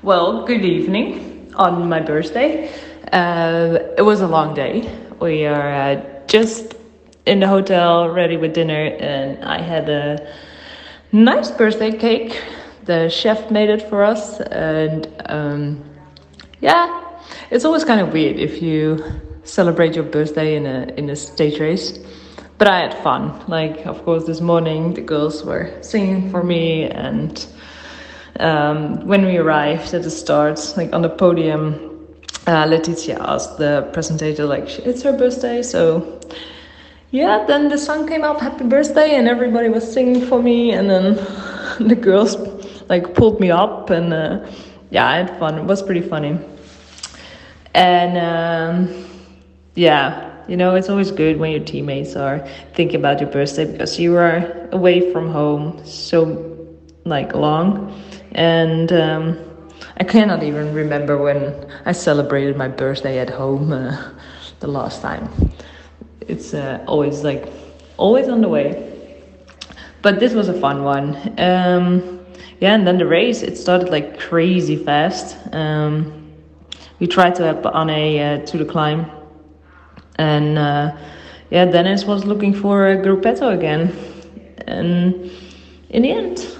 Well, good evening on my birthday. Uh, it was a long day. We are uh, just in the hotel, ready with dinner, and I had a nice birthday cake. The chef made it for us, and um, yeah, it's always kind of weird if you celebrate your birthday in a in a stage race. But I had fun. Like, of course, this morning the girls were singing for me, and um, when we arrived at the start, like on the podium, uh, asked the presenter, like, it's her birthday, so yeah. Then the song came up, "Happy Birthday," and everybody was singing for me, and then the girls like pulled me up, and uh, yeah, I had fun. It was pretty funny, and. Um, yeah, you know, it's always good when your teammates are thinking about your birthday because you are away from home so like long. And um, I cannot even remember when I celebrated my birthday at home uh, the last time. It's uh, always like always on the way. But this was a fun one. Um, yeah, and then the race it started like crazy fast. Um, we tried to have on a uh, to the climb and uh, yeah, Dennis was looking for a gruppetto again. And in the end,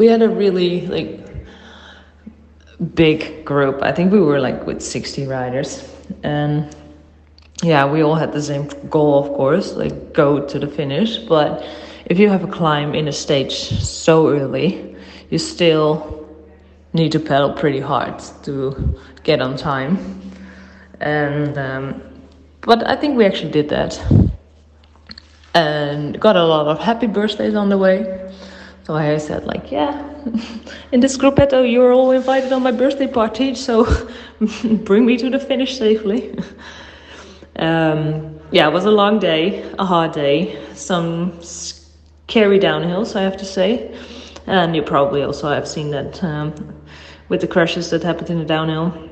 we had a really like big group. I think we were like with 60 riders. And yeah, we all had the same goal, of course, like go to the finish. But if you have a climb in a stage so early, you still need to pedal pretty hard to get on time. And um, but I think we actually did that. And got a lot of happy birthdays on the way. So I said, like, yeah, in this gruppetto, you're all invited on my birthday party, so bring me to the finish safely. um, yeah, it was a long day, a hard day, some scary downhills, I have to say. And you probably also have seen that um, with the crashes that happened in the downhill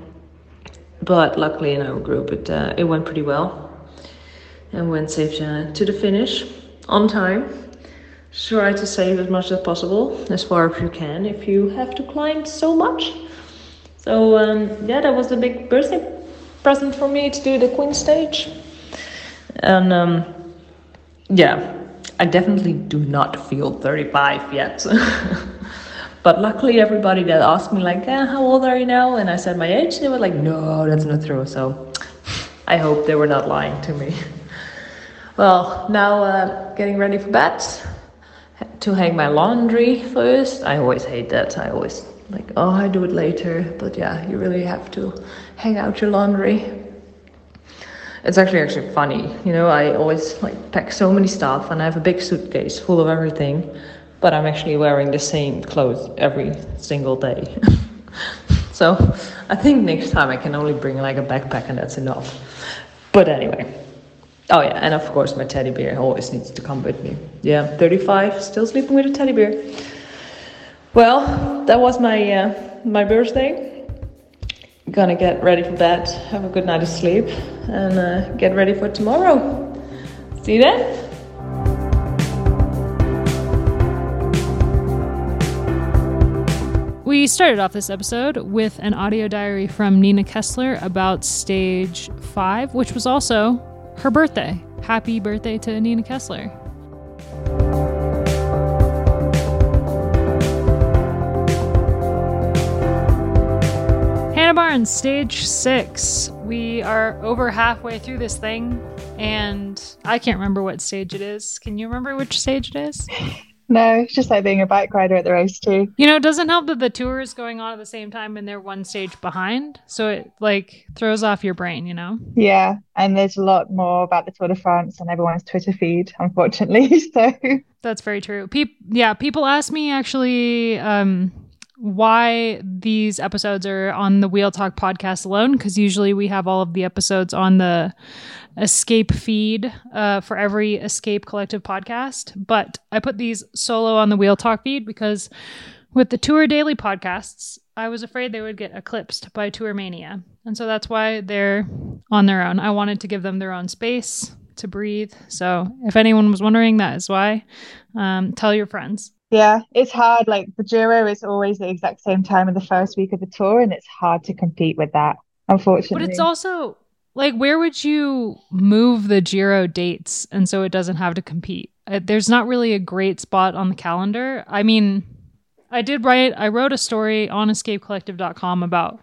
but luckily in our group it uh, it went pretty well and went safe to the finish on time try to save as much as possible as far as you can if you have to climb so much so um, yeah that was a big birthday present for me to do the queen stage and um, yeah i definitely do not feel 35 yet But luckily, everybody that asked me, like, eh, how old are you now? And I said my age, they were like, no, that's not true. So I hope they were not lying to me. well, now uh, getting ready for bed to hang my laundry first. I always hate that. I always like, oh, I do it later. But yeah, you really have to hang out your laundry. It's actually actually funny, you know. I always like pack so many stuff, and I have a big suitcase full of everything but I'm actually wearing the same clothes every single day. so I think next time I can only bring like a backpack and that's enough. But anyway. Oh yeah, and of course my teddy bear always needs to come with me. Yeah, 35, still sleeping with a teddy bear. Well, that was my uh, my birthday. Gonna get ready for bed, have a good night of sleep, and uh, get ready for tomorrow. See you then. We started off this episode with an audio diary from Nina Kessler about stage five, which was also her birthday. Happy birthday to Nina Kessler. Hannah Barnes, stage six. We are over halfway through this thing, and I can't remember what stage it is. Can you remember which stage it is? No, it's just like being a bike rider at the race too. You know, it doesn't help that the tour is going on at the same time and they're one stage behind. So it like throws off your brain, you know? Yeah. And there's a lot more about the Tour de France on everyone's Twitter feed, unfortunately. So that's very true. Yeah, people ask me actually um why these episodes are on the Wheel Talk podcast alone because usually we have all of the episodes on the escape feed uh, for every escape collective podcast. But i put these solo on the wheel talk feed because with the tour daily podcasts i was afraid they would get eclipsed by tour mania. And so that's why they're on their own. I wanted to give them their own space to breathe. So if anyone was wondering that is why. Um, tell your friends Yeah, it's hard. Like the Giro is always the exact same time of the first week of the tour, and it's hard to compete with that, unfortunately. But it's also like, where would you move the Giro dates and so it doesn't have to compete? Uh, there's not really a great spot on the calendar. I mean, I did write, I wrote a story on escapecollective.com about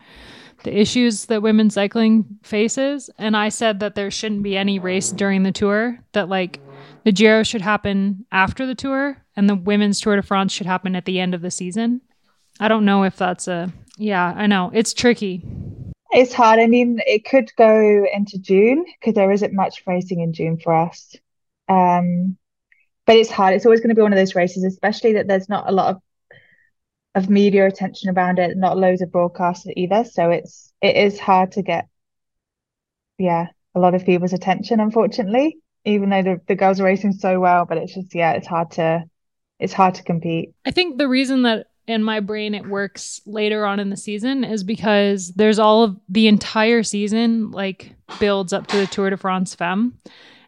the issues that women's cycling faces. And I said that there shouldn't be any race during the tour, that like the Giro should happen after the tour and the women's Tour de France should happen at the end of the season. I don't know if that's a, yeah, I know. It's tricky. It's hard. I mean, it could go into June because there isn't much racing in June for us. Um, but it's hard. It's always going to be one of those races, especially that there's not a lot of of media attention around it, not loads of broadcasts either. So it's it is hard to get yeah, a lot of people's attention, unfortunately, even though the, the girls are racing so well, but it's just yeah, it's hard to it's hard to compete. I think the reason that in my brain it works later on in the season is because there's all of the entire season like builds up to the Tour de France Femme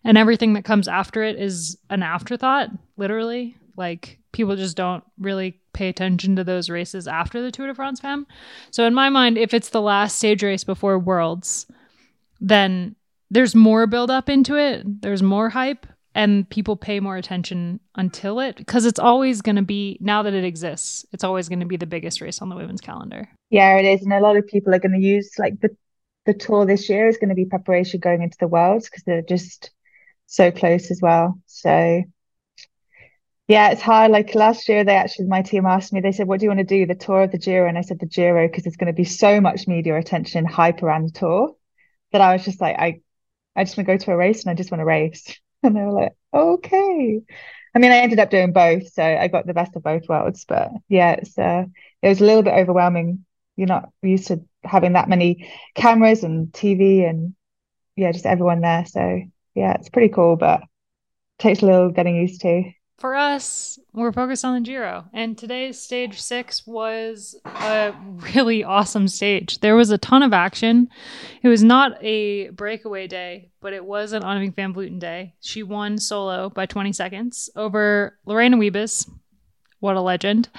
and everything that comes after it is an afterthought, literally. Like people just don't really pay attention to those races after the Tour de France Femme. So in my mind, if it's the last stage race before Worlds, then there's more build up into it. There's more hype and people pay more attention until it because it's always going to be now that it exists it's always going to be the biggest race on the women's calendar yeah it is and a lot of people are going to use like the the tour this year is going to be preparation going into the worlds because they're just so close as well so yeah, it's hard. Like last year, they actually, my team asked me, they said, What do you want to do? The tour of the Giro? And I said, The Giro, because there's going to be so much media attention and hype around the tour that I was just like, I, I just want to go to a race and I just want to race. And they were like, Okay. I mean, I ended up doing both. So I got the best of both worlds. But yeah, it's, uh, it was a little bit overwhelming. You're not used to having that many cameras and TV and yeah, just everyone there. So yeah, it's pretty cool, but takes a little getting used to for us, we're focused on the Giro. And today's stage six was a really awesome stage. There was a ton of action. It was not a breakaway day, but it was an Annemiek van Vleuten day. She won solo by 20 seconds over Lorena Wiebes, what a legend.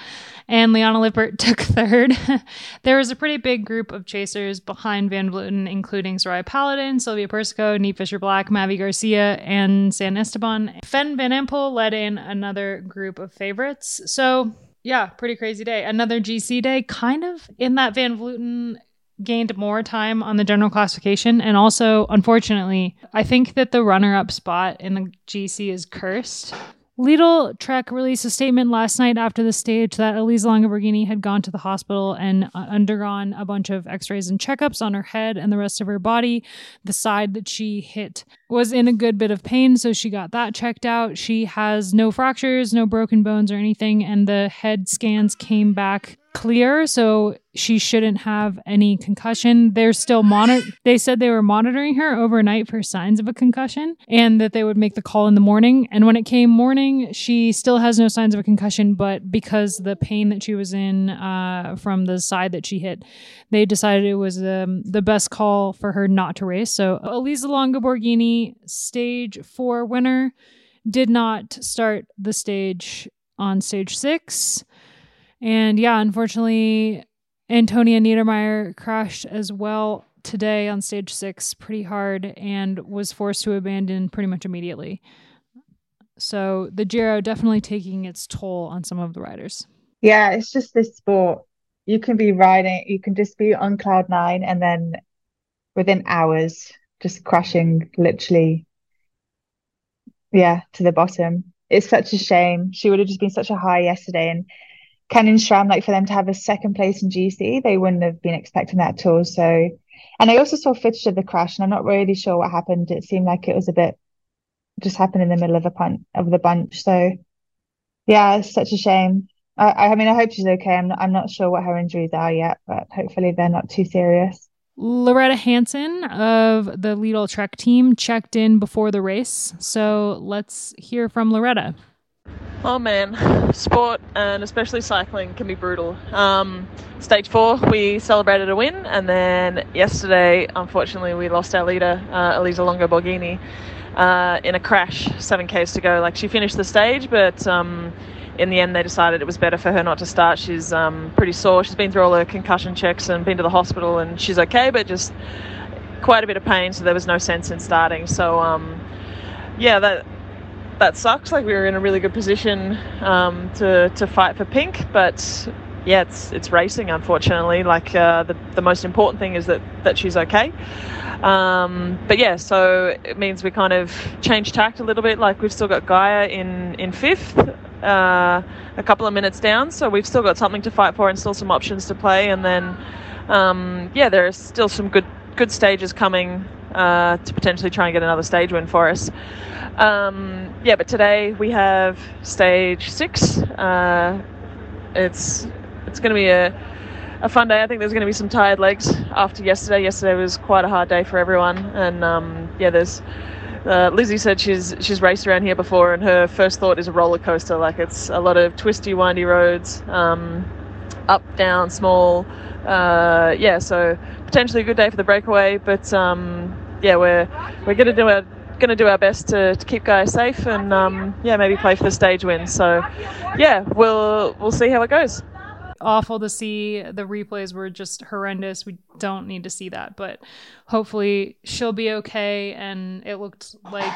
And Liane Lippert took third. there was a pretty big group of chasers behind Van Vleuten, including Soraya Paladin, Silvia Persico, Niamh Fisher Black, Mavi Garcia, and San Esteban. Fem Van Empel led in another group of favorites. So, yeah, pretty crazy day. Another GC day, kind of in that Van Vleuten gained more time on the general classification. And also, unfortunately, I think that the runner up spot in the GC is cursed. Lidl Trek released a statement last night after the stage that Elisa Longo Borghini had gone to the hospital and uh, undergone a bunch of x rays and checkups on her head and the rest of her body. The side that she hit was in a good bit of pain, so she got that checked out. She has no fractures, no broken bones or anything, and the head scans came back clear, so she shouldn't have any concussion. They're still monitor. They said they were monitoring her overnight for signs of a concussion, and that they would make the call in the morning. And when it came morning, she still has no signs of a concussion, but because the pain that she was in uh, from the side that she hit, they decided it was um, the best call for her not to race. So Elisa Longo Borghini, stage four winner, did not start the stage on stage six. And yeah, unfortunately, Antonia Niedermaier crashed as well today on stage six pretty hard and was forced to abandon pretty much immediately. So the Giro definitely taking its toll on some of the riders. Yeah, it's just this sport. You can be riding, you can just be on cloud nine and then within hours just crashing literally yeah, to the bottom. It's such a shame. She would have just been such a high yesterday and Canyon SRAM, like for them to have a second place in GC, they wouldn't have been expecting that at all. So, and I also saw footage of the crash, and I'm not really sure what happened. It seemed like it was a bit just happened in the middle of a punt of the bunch. So, yeah, it's such a shame. I, I mean, I hope she's okay. I'm not, I'm not sure what her injuries are yet, but hopefully they're not too serious. Lauretta Hanson of the Lidl Trek team checked in before the race. So let's hear from Lauretta. Oh man, sport and especially cycling can be brutal. Um, stage four, we celebrated a win, and then yesterday, unfortunately, we lost our leader, uh, Elisa Longo Borghini, uh, in a crash, seven Ks to go. Like she finished the stage, but um, in the end, they decided it was better for her not to start. She's um, pretty sore. She's been through all her concussion checks and been to the hospital, and she's okay, but just quite a bit of pain. So there was no sense in starting. So um, yeah, that that sucks. Like we were in a really good position um, to to fight for pink, but yeah, it's it's racing. Unfortunately, like uh, the the most important thing is that that she's okay. Um, but yeah, so it means we kind of changed tact a little bit. Like we've still got Gaia in in fifth, uh, a couple of minutes down, so we've still got something to fight for and still some options to play. And then um, yeah, there are still some good good stages coming uh, to potentially try and get another stage win for us. Um, yeah, but today we have stage six. Uh, it's it's going to be a a fun day. I think there's going to be some tired legs after yesterday. Yesterday was quite a hard day for everyone, and um, yeah, there's. Uh, Lizzie said she's she's raced around here before, and her first thought is a roller coaster. Like it's a lot of twisty, windy roads, um, up, down, small. Uh, yeah, so potentially a good day for the breakaway. But um, yeah, we're we're gonna do our going to do our best to, to keep guys safe and um, yeah maybe play for the stage win so yeah we'll we'll see how it goes awful to see. The replays were just horrendous. We don't need to see that, but hopefully she'll be okay. And it looked like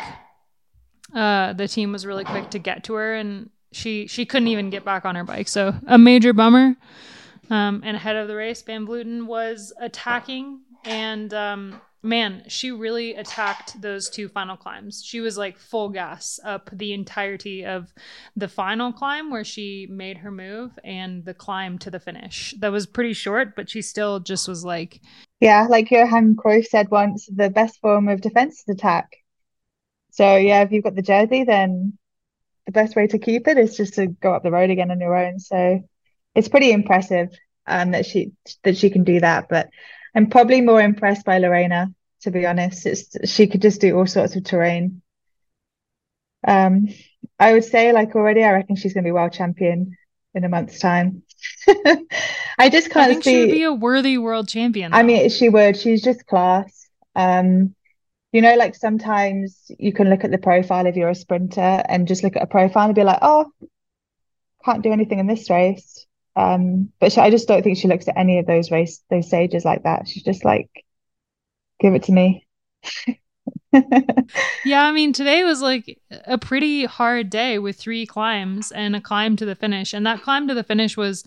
uh, the team was really quick to get to her, and she she couldn't even get back on her bike. So a major bummer. Um, and ahead of the race, Van Vleuten was attacking and um, man, she really attacked those two final climbs. She was like full gas up the entirety of the final climb where she made her move and the climb to the finish. That was pretty short, but she still just was like. Yeah, like Johan Cruyff said once, the best form of defense is attack. So, yeah, if you've got the jersey, then the best way to keep it is just to go up the road again on your own. So, it's pretty impressive um, that she that she can do that. But I'm probably more impressed by Lorena, to be honest. It's she could just do all sorts of terrain. Um, I would say like already, I reckon she's going to be world champion in a month's time. I just can't I think see. She would be a worthy world champion. Though. I mean, she would. She's just class. Um, you know, like sometimes you can look at the profile if you're a sprinter and just look at a profile and be like, oh, can't do anything in this race. Um, but she, I just don't think she looks at any of those race those stages like that. She's just like, give it to me. yeah, I mean, today was like a pretty hard day with three climbs and a climb to the finish. And that climb to the finish was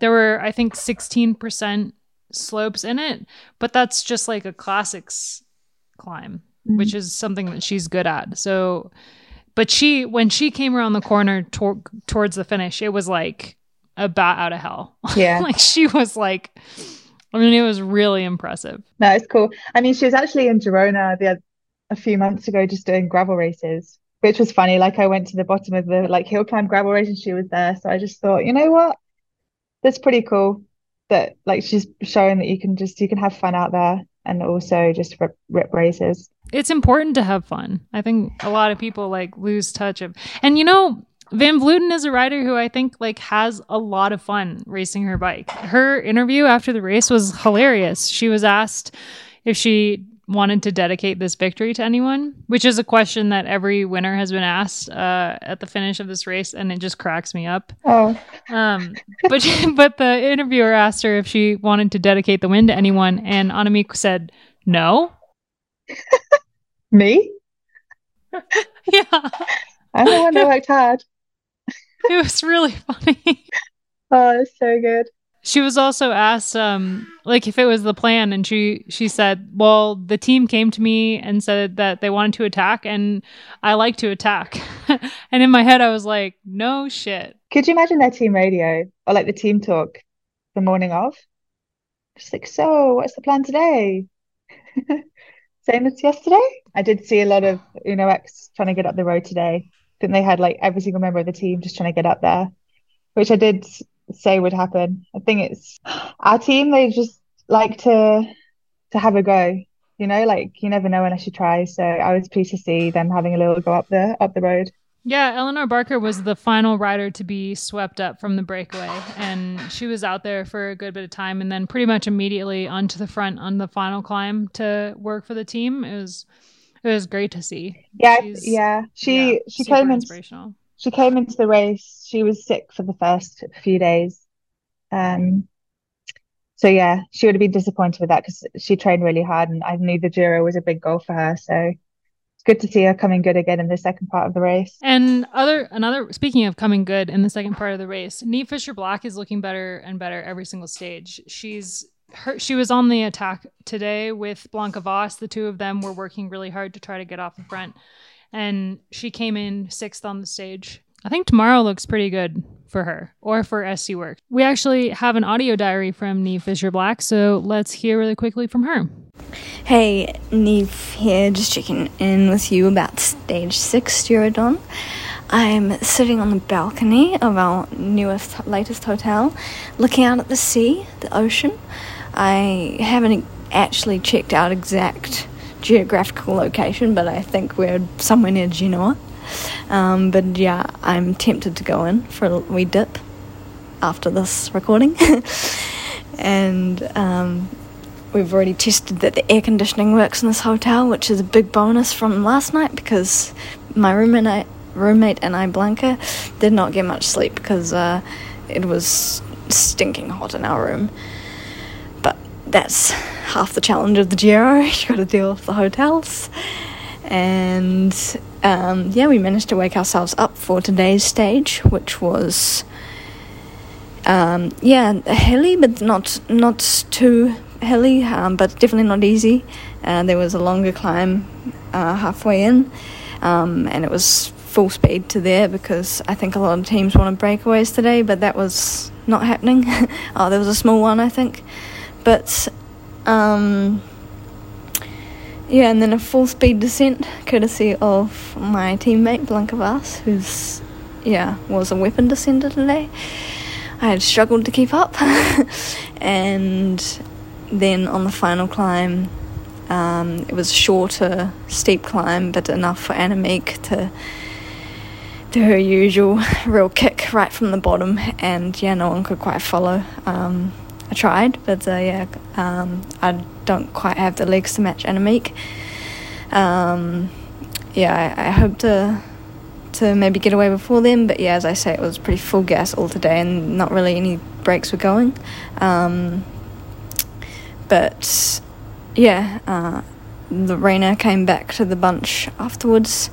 there were, I think, 16% slopes in it, but that's just like a classics climb, mm-hmm. which is something that she's good at. So, but she, when she came around the corner tor- towards the finish, it was like a bat out of hell. Yeah. like she was like, I mean, it was really impressive. No, it's cool. I mean, she was actually in Girona the, a few months ago just doing gravel races, which was funny. Like I went to the bottom of the like hill climb gravel race and she was there. So I just thought, you know what? That's pretty cool that like she's showing that you can just you can have fun out there and also just rip, rip races. It's important to have fun. I think a lot of people like lose touch of, and you know, Van Vleuten is a rider who I think like has a lot of fun racing her bike. Her interview after the race was hilarious. She was asked if she wanted to dedicate this victory to anyone, which is a question that every winner has been asked uh, at the finish of this race, and it just cracks me up. Oh, um, but she, but the interviewer asked her if she wanted to dedicate the win to anyone, and Annemiek said no. me? yeah. I'm the one that worked hard. it was really funny. Oh, it's so good. She was also asked, um, like if it was the plan, and she she said, "Well, the team came to me and said that they wanted to attack, and I like to attack." and in my head, I was like, "No shit." Could you imagine their team radio or like the team talk the morning of? Just like, so what's the plan today? Same as yesterday. I did see a lot of Uno X trying to get up the road today think they had like every single member of the team just trying to get up there, which I did say would happen. I think it's our team. They just like to to have a go. You know, like you never know unless you try. So I was pleased to see them having a little go up the up the road. Yeah, Elinor Barker was the final rider to be swept up from the breakaway, and she was out there for a good bit of time, and then pretty much immediately onto the front on the final climb to work for the team. It was it was great to see. Yeah, She's, yeah. She yeah, she came in. she came into the race. She was sick for the first few days. Um, so yeah, she would have been disappointed with that because she trained really hard, and I knew the Giro was a big goal for her. So it's good to see her coming good again in the second part of the race. And other another speaking of coming good in the second part of the race, Niamh Fisher Black is looking better and better every single stage. She's her, she was on the attack today with Blanka Vas. The two of them were working really hard to try to get off the front, and she came in sixth on the stage. I think tomorrow looks pretty good for her or for SD Worx. We actually have an audio diary from Niamh Fisher Black, so let's hear really quickly from her. Hey, Niamh here, just checking in with you about stage six Giro Donne. I'm sitting on the balcony of our newest, latest hotel, looking out at the sea, the ocean. I haven't actually checked out exact geographical location, but I think we're somewhere near Genoa. Um, but yeah, I'm tempted to go in for a wee dip after this recording. and um, we've already tested that the air conditioning works in this hotel, which is a big bonus from last night because my roommate, roommate and I, Blanka, did not get much sleep because uh, it was stinking hot in our room. That's half the challenge of the Giro. You've got to deal with the hotels. And um, yeah, we managed to wake ourselves up for today's stage, which was um, yeah hilly, but not not too hilly, um, but definitely not easy. Uh, there was a longer climb uh, halfway in, um, and it was full speed to there because I think a lot of teams wanted breakaways today, but that was not happening. oh, there was a small one, I think, but um, yeah, and then a full speed descent, courtesy of my teammate Blanka Vas, who's yeah was a weapon descender today. I had struggled to keep up, and then on the final climb, um, it was a shorter, steep climb, but enough for Annemiek to do her usual real kick right from the bottom, and yeah, no one could quite follow. Um, I tried, but uh, yeah, um, I don't quite have the legs to match Annemiek. Um, yeah, I, I hope to to maybe get away before them, but yeah, as I say, it was pretty full gas all today, and not really any breaks were going. Um, but yeah, uh, Lorena came back to the bunch afterwards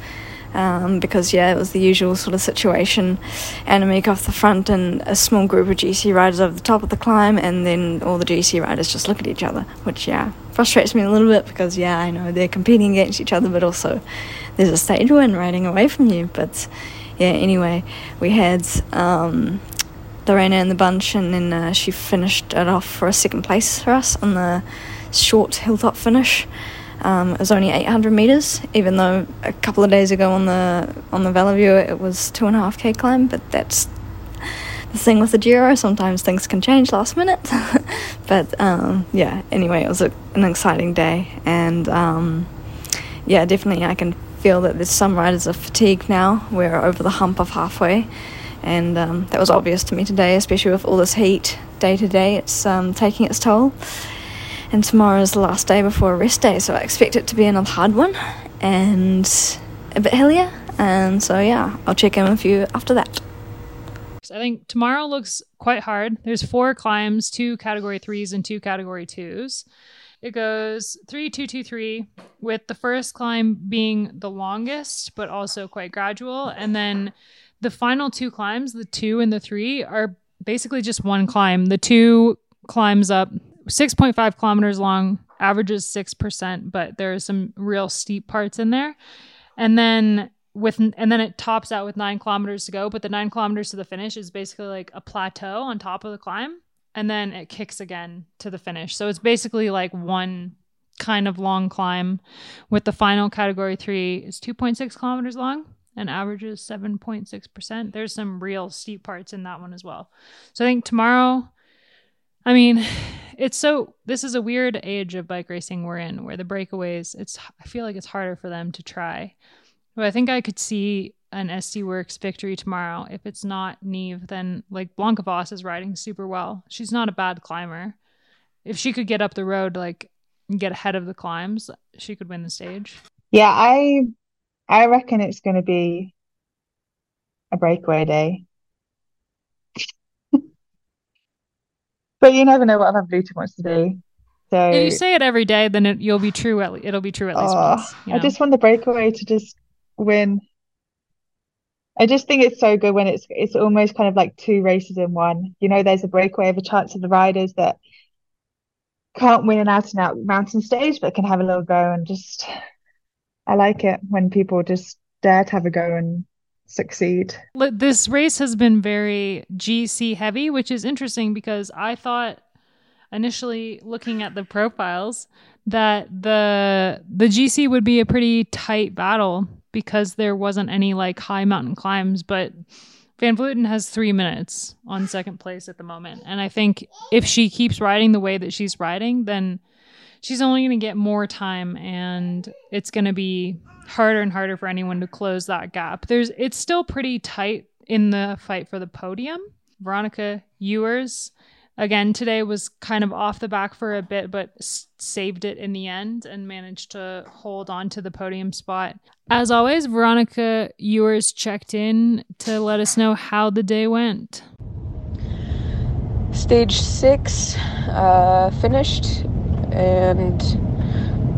um, because yeah, it was the usual sort of situation. Annemiek off the front and a small group of GC riders over the top of the climb, and then all the GC riders just look at each other, which yeah frustrates me a little bit because yeah, I know they're competing against each other, but also there's a stage win riding away from you. But yeah, anyway, we had. Um, Lorena in the bunch, and then uh, she finished it off for a second place for us on the short hilltop finish. Um, it was only 800 meters, even though a couple of days ago on the on the Valley it was two and a half k climb. But that's the thing with the Giro. Sometimes things can change last minute. but um, yeah, anyway, it was a, an exciting day, and um, yeah, definitely I can feel that there's some riders are fatigued now. We're over the hump of halfway, and um, that was obvious to me today, especially with all this heat day to day. It's um, taking its toll and tomorrow is the last day before rest day, so I expect it to be another hard one and a bit hillier. And so, yeah, I'll check in with you after that. I think tomorrow looks quite hard. There's four climbs, two category threes and two category twos. It goes three, two, two, three, with the first climb being the longest, but also quite gradual. And then the final two climbs, the two and the three, are basically just one climb. The two climbs up 6.5 kilometers long, averages 6%, but there are some real steep parts in there. And then with and then it tops out with nine kilometers to go, but the nine kilometers to the finish is basically like a plateau on top of the climb, and then it kicks again to the finish. So it's basically like one kind of long climb with the final category three is 2.6 kilometers long and averages 7.6%. There's some real steep parts in that one as well. So I think tomorrow I mean, it's so this is a weird age of bike racing we're in where the breakaways, it's I feel like it's harder for them to try. But I think I could see an SD Worx victory tomorrow. If it's not Niamh, then like Blanka Vas is riding super well. She's not a bad climber. If she could get up the road, like get ahead of the climbs, she could win the stage. Yeah, I I reckon it's going to be a breakaway day. But you never know what Van Vleuten wants to do. So If you say it every day, then it, you'll be true. At, it'll be true at least oh, once. you I just want the breakaway to just win. I just think it's so good when it's it's almost kind of like two races in one. You know, there's a breakaway of a chance of the riders that can't win an out and out mountain stage, but can have a little go and just I like it when people just dare to have a go and succeed. This race has been very GC heavy, which is interesting because I thought initially looking at the profiles that the the GC would be a pretty tight battle because there wasn't any like high mountain climbs, but Van Vleuten has three minutes on second place at the moment. And I think if she keeps riding the way that she's riding, then she's only going to get more time and it's going to be harder and harder for anyone to close that gap. There's it's still pretty tight in the fight for the podium. Veronica Ewers again today was kind of off the back for a bit but s- saved it in the end and managed to hold on to the podium spot. As always, Veronica Ewers checked in to let us know how the day went. stage six uh, finished and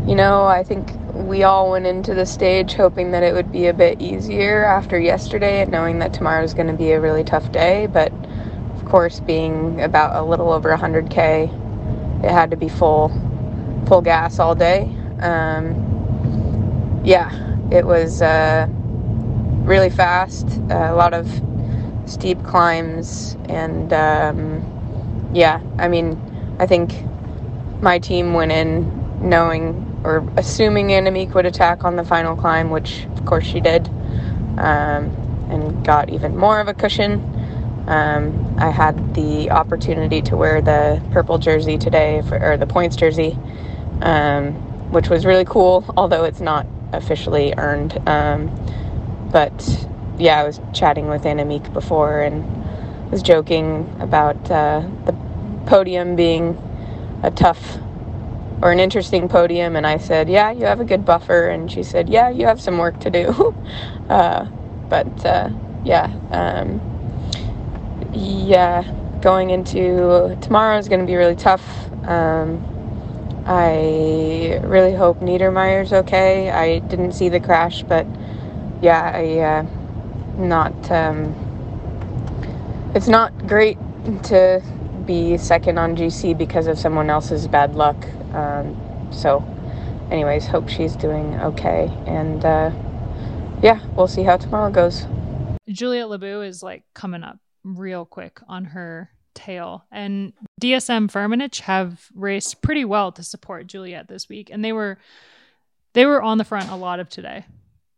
you know i think we all went into the stage hoping that it would be a bit easier after yesterday and knowing that tomorrow is going to be a really tough day. But of course being about a little over 100k it had to be full full gas all day. Um, yeah it was uh, really fast uh, a lot of steep climbs and um, yeah, I mean, I think my team went in knowing or assuming Annemiek would attack on the final climb, which of course she did, um, and got even more of a cushion. Um, I had the opportunity to wear the purple jersey today, for, or the points jersey, um, which was really cool, although it's not officially earned. Um, but yeah, I was chatting with Annemiek before and was joking about uh, the podium being a tough or an interesting podium, and I said, "Yeah, you have a good buffer," and she said, "Yeah, you have some work to do." uh, but uh, yeah, um, yeah, going into tomorrow is going to be really tough. Um, I really hope Niedermaier's okay. I didn't see the crash, but yeah, I uh, not. Um, it's not great to be second on GC because of someone else's bad luck. Um, so, anyways, hope she's doing okay. And uh, yeah, we'll see how tomorrow goes. Juliette Labous is like coming up real quick on her tail. And DSM Firmenich have raced pretty well to support Juliette this week. And they were they were on the front a lot of today.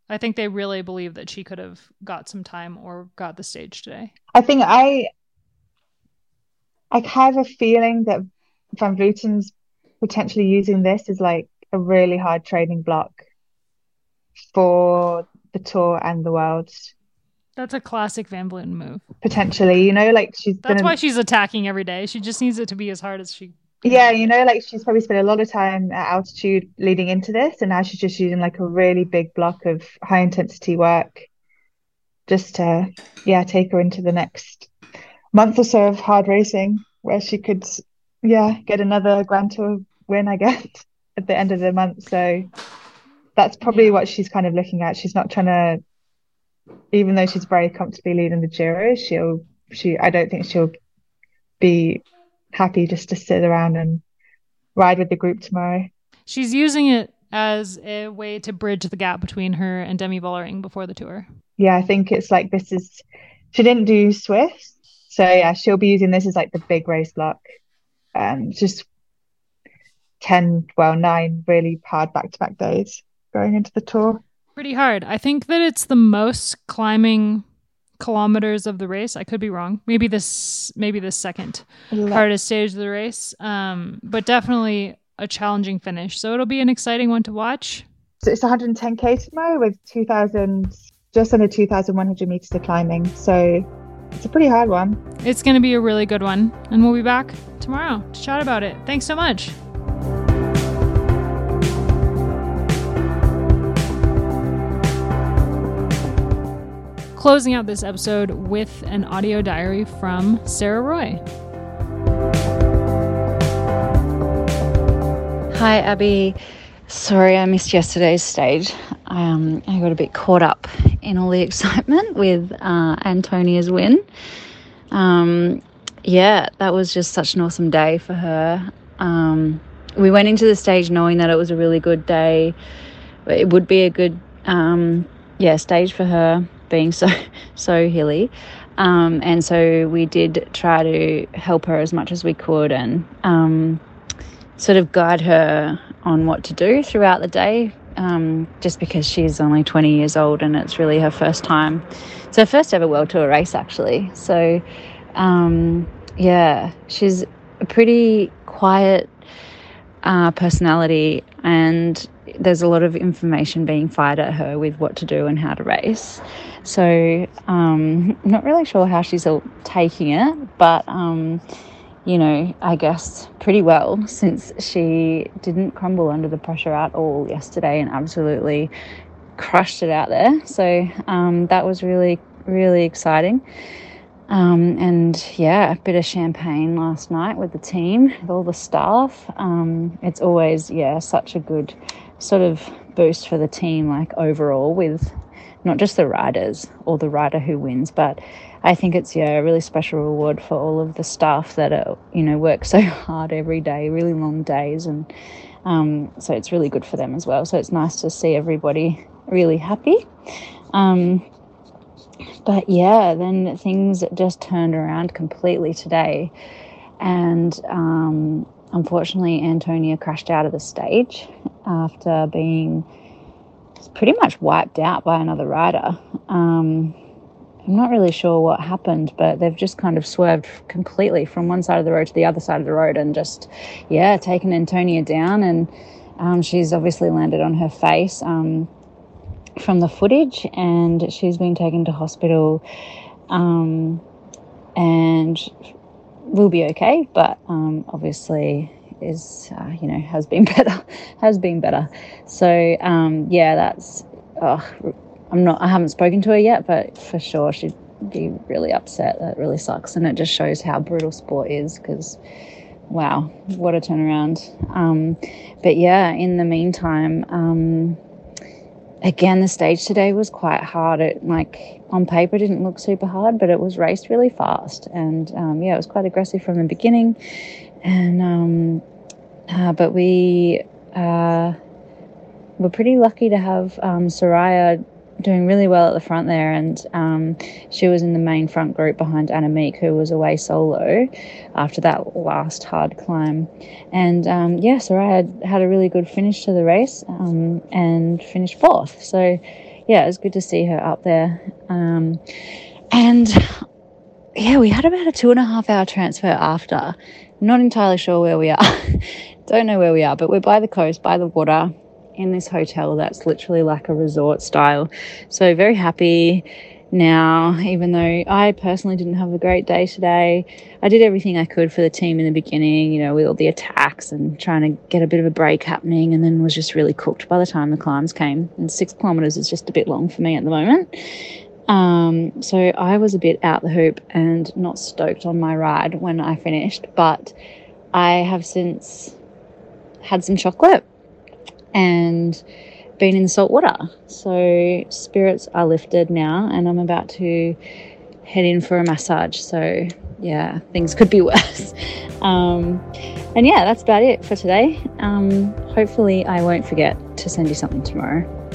I think they really believe that she could have got some time or got the stage today. I think I I have a feeling that Van Vleuten's potentially using this as like a really hard training block for the tour and the world. That's a classic Van Vleuten move. Potentially, you know, like she's That's why she's attacking every day. She just needs it to be as hard as she Yeah, you know, like she's probably spent a lot of time at altitude leading into this, and now she's just using like a really big block of high intensity work just to, yeah, take her into the next month or so of hard racing where she could, yeah, get another Grand Tour win, I guess, at the end of the month. So that's probably what she's kind of looking at. She's not trying to, even though she's very comfortably leading the Giro, she'll, she, I don't think she'll be happy just to sit around and ride with the group tomorrow. she's using it as a way to bridge the gap between her and Demi Vollering before the tour. Yeah, I think it's like this is she didn't do Swift, so yeah, she'll be using this as like the big race block. Um, just ten, well, nine really hard back-to-back days going into the tour. Pretty hard. I think that it's the most climbing kilometers of the race. I could be wrong. Maybe this maybe the second hardest stage of the race. Um, but definitely a challenging finish. So it'll be an exciting one to watch. So it's 110k tomorrow with 2,000, just under 2,100 meters of climbing. So it's a pretty hard one. It's going to be a really good one. And we'll be back tomorrow to chat about it. Thanks so much. closing out this episode with an audio diary from Sarah Roy. Hi, Abby. Sorry I missed yesterday's stage. Um, I got a bit caught up in all the excitement with uh, Antonia's win. Um, yeah, that was just such an awesome day for her. Um, we went into the stage knowing that it was a really good day. It would be a good, um, yeah, stage for her, being so so hilly. Um, and so we did try to help her as much as we could and um, sort of guide her on what to do throughout the day. Um, just because she's only 20 years old and it's really her first time. It's her first ever World Tour race, actually. So, um, yeah, she's a pretty quiet uh, personality, and there's a lot of information being fired at her with what to do and how to race. So, um, not really sure how she's all taking it, but um, you know, I guess pretty well since she didn't crumble under the pressure at all yesterday and absolutely crushed it out there. So um, that was really, really exciting. Um, and yeah, a bit of champagne last night with the team, with all the staff. Um, it's always, yeah, such a good sort of boost for the team, like overall, with not just the riders or the rider who wins, but I think it's yeah a really special reward for all of the staff that are you know work so hard every day, really long days, and um, so it's really good for them as well. So it's nice to see everybody really happy. Um, but yeah, then things just turned around completely today, and um, unfortunately, Antonia crashed out of the stage after being pretty much wiped out by another rider. Um, I'm not really sure what happened, but they've just kind of swerved completely from one side of the road to the other side of the road and just, yeah, taken Antonia down. And um, she's obviously landed on her face um, from the footage and she's been taken to hospital um, and will be okay, but um, obviously is, uh, you know, has been better, has been better. So, um, yeah, that's. Oh, I'm not. I haven't spoken to her yet, but for sure she'd be really upset. That really sucks, and it just shows how brutal sport is. Because, wow, what a turnaround. Um, but yeah, in the meantime, um, again, the stage today was quite hard. It like on paper didn't look super hard, but it was raced really fast, and um, yeah, it was quite aggressive from the beginning. And um, uh, but we uh, were pretty lucky to have um, Soraya doing really well at the front there, and um, she was in the main front group behind Annemiek, who was away solo after that last hard climb. And um, yeah, Soraya had, had a really good finish to the race um, and finished fourth. So yeah, it was good to see her up there. Um, and yeah, we had about a two and a half hour transfer after. Not entirely sure where we are. Don't know where we are, but we're by the coast, by the water in this hotel that's literally like a resort style. So, very happy now, even though I personally didn't have a great day today. I did everything I could for the team in the beginning, you know, with all the attacks and trying to get a bit of a break happening, and then was just really cooked by the time the climbs came. And six kilometers is just a bit long for me at the moment. Um, so I was a bit out the hoop and not stoked on my ride when I finished, but I have since had some chocolate and been in salt water. So spirits are lifted now, and I'm about to head in for a massage. So yeah, things could be worse. Um, and yeah, that's about it for today. Um, hopefully, I won't forget to send you something tomorrow.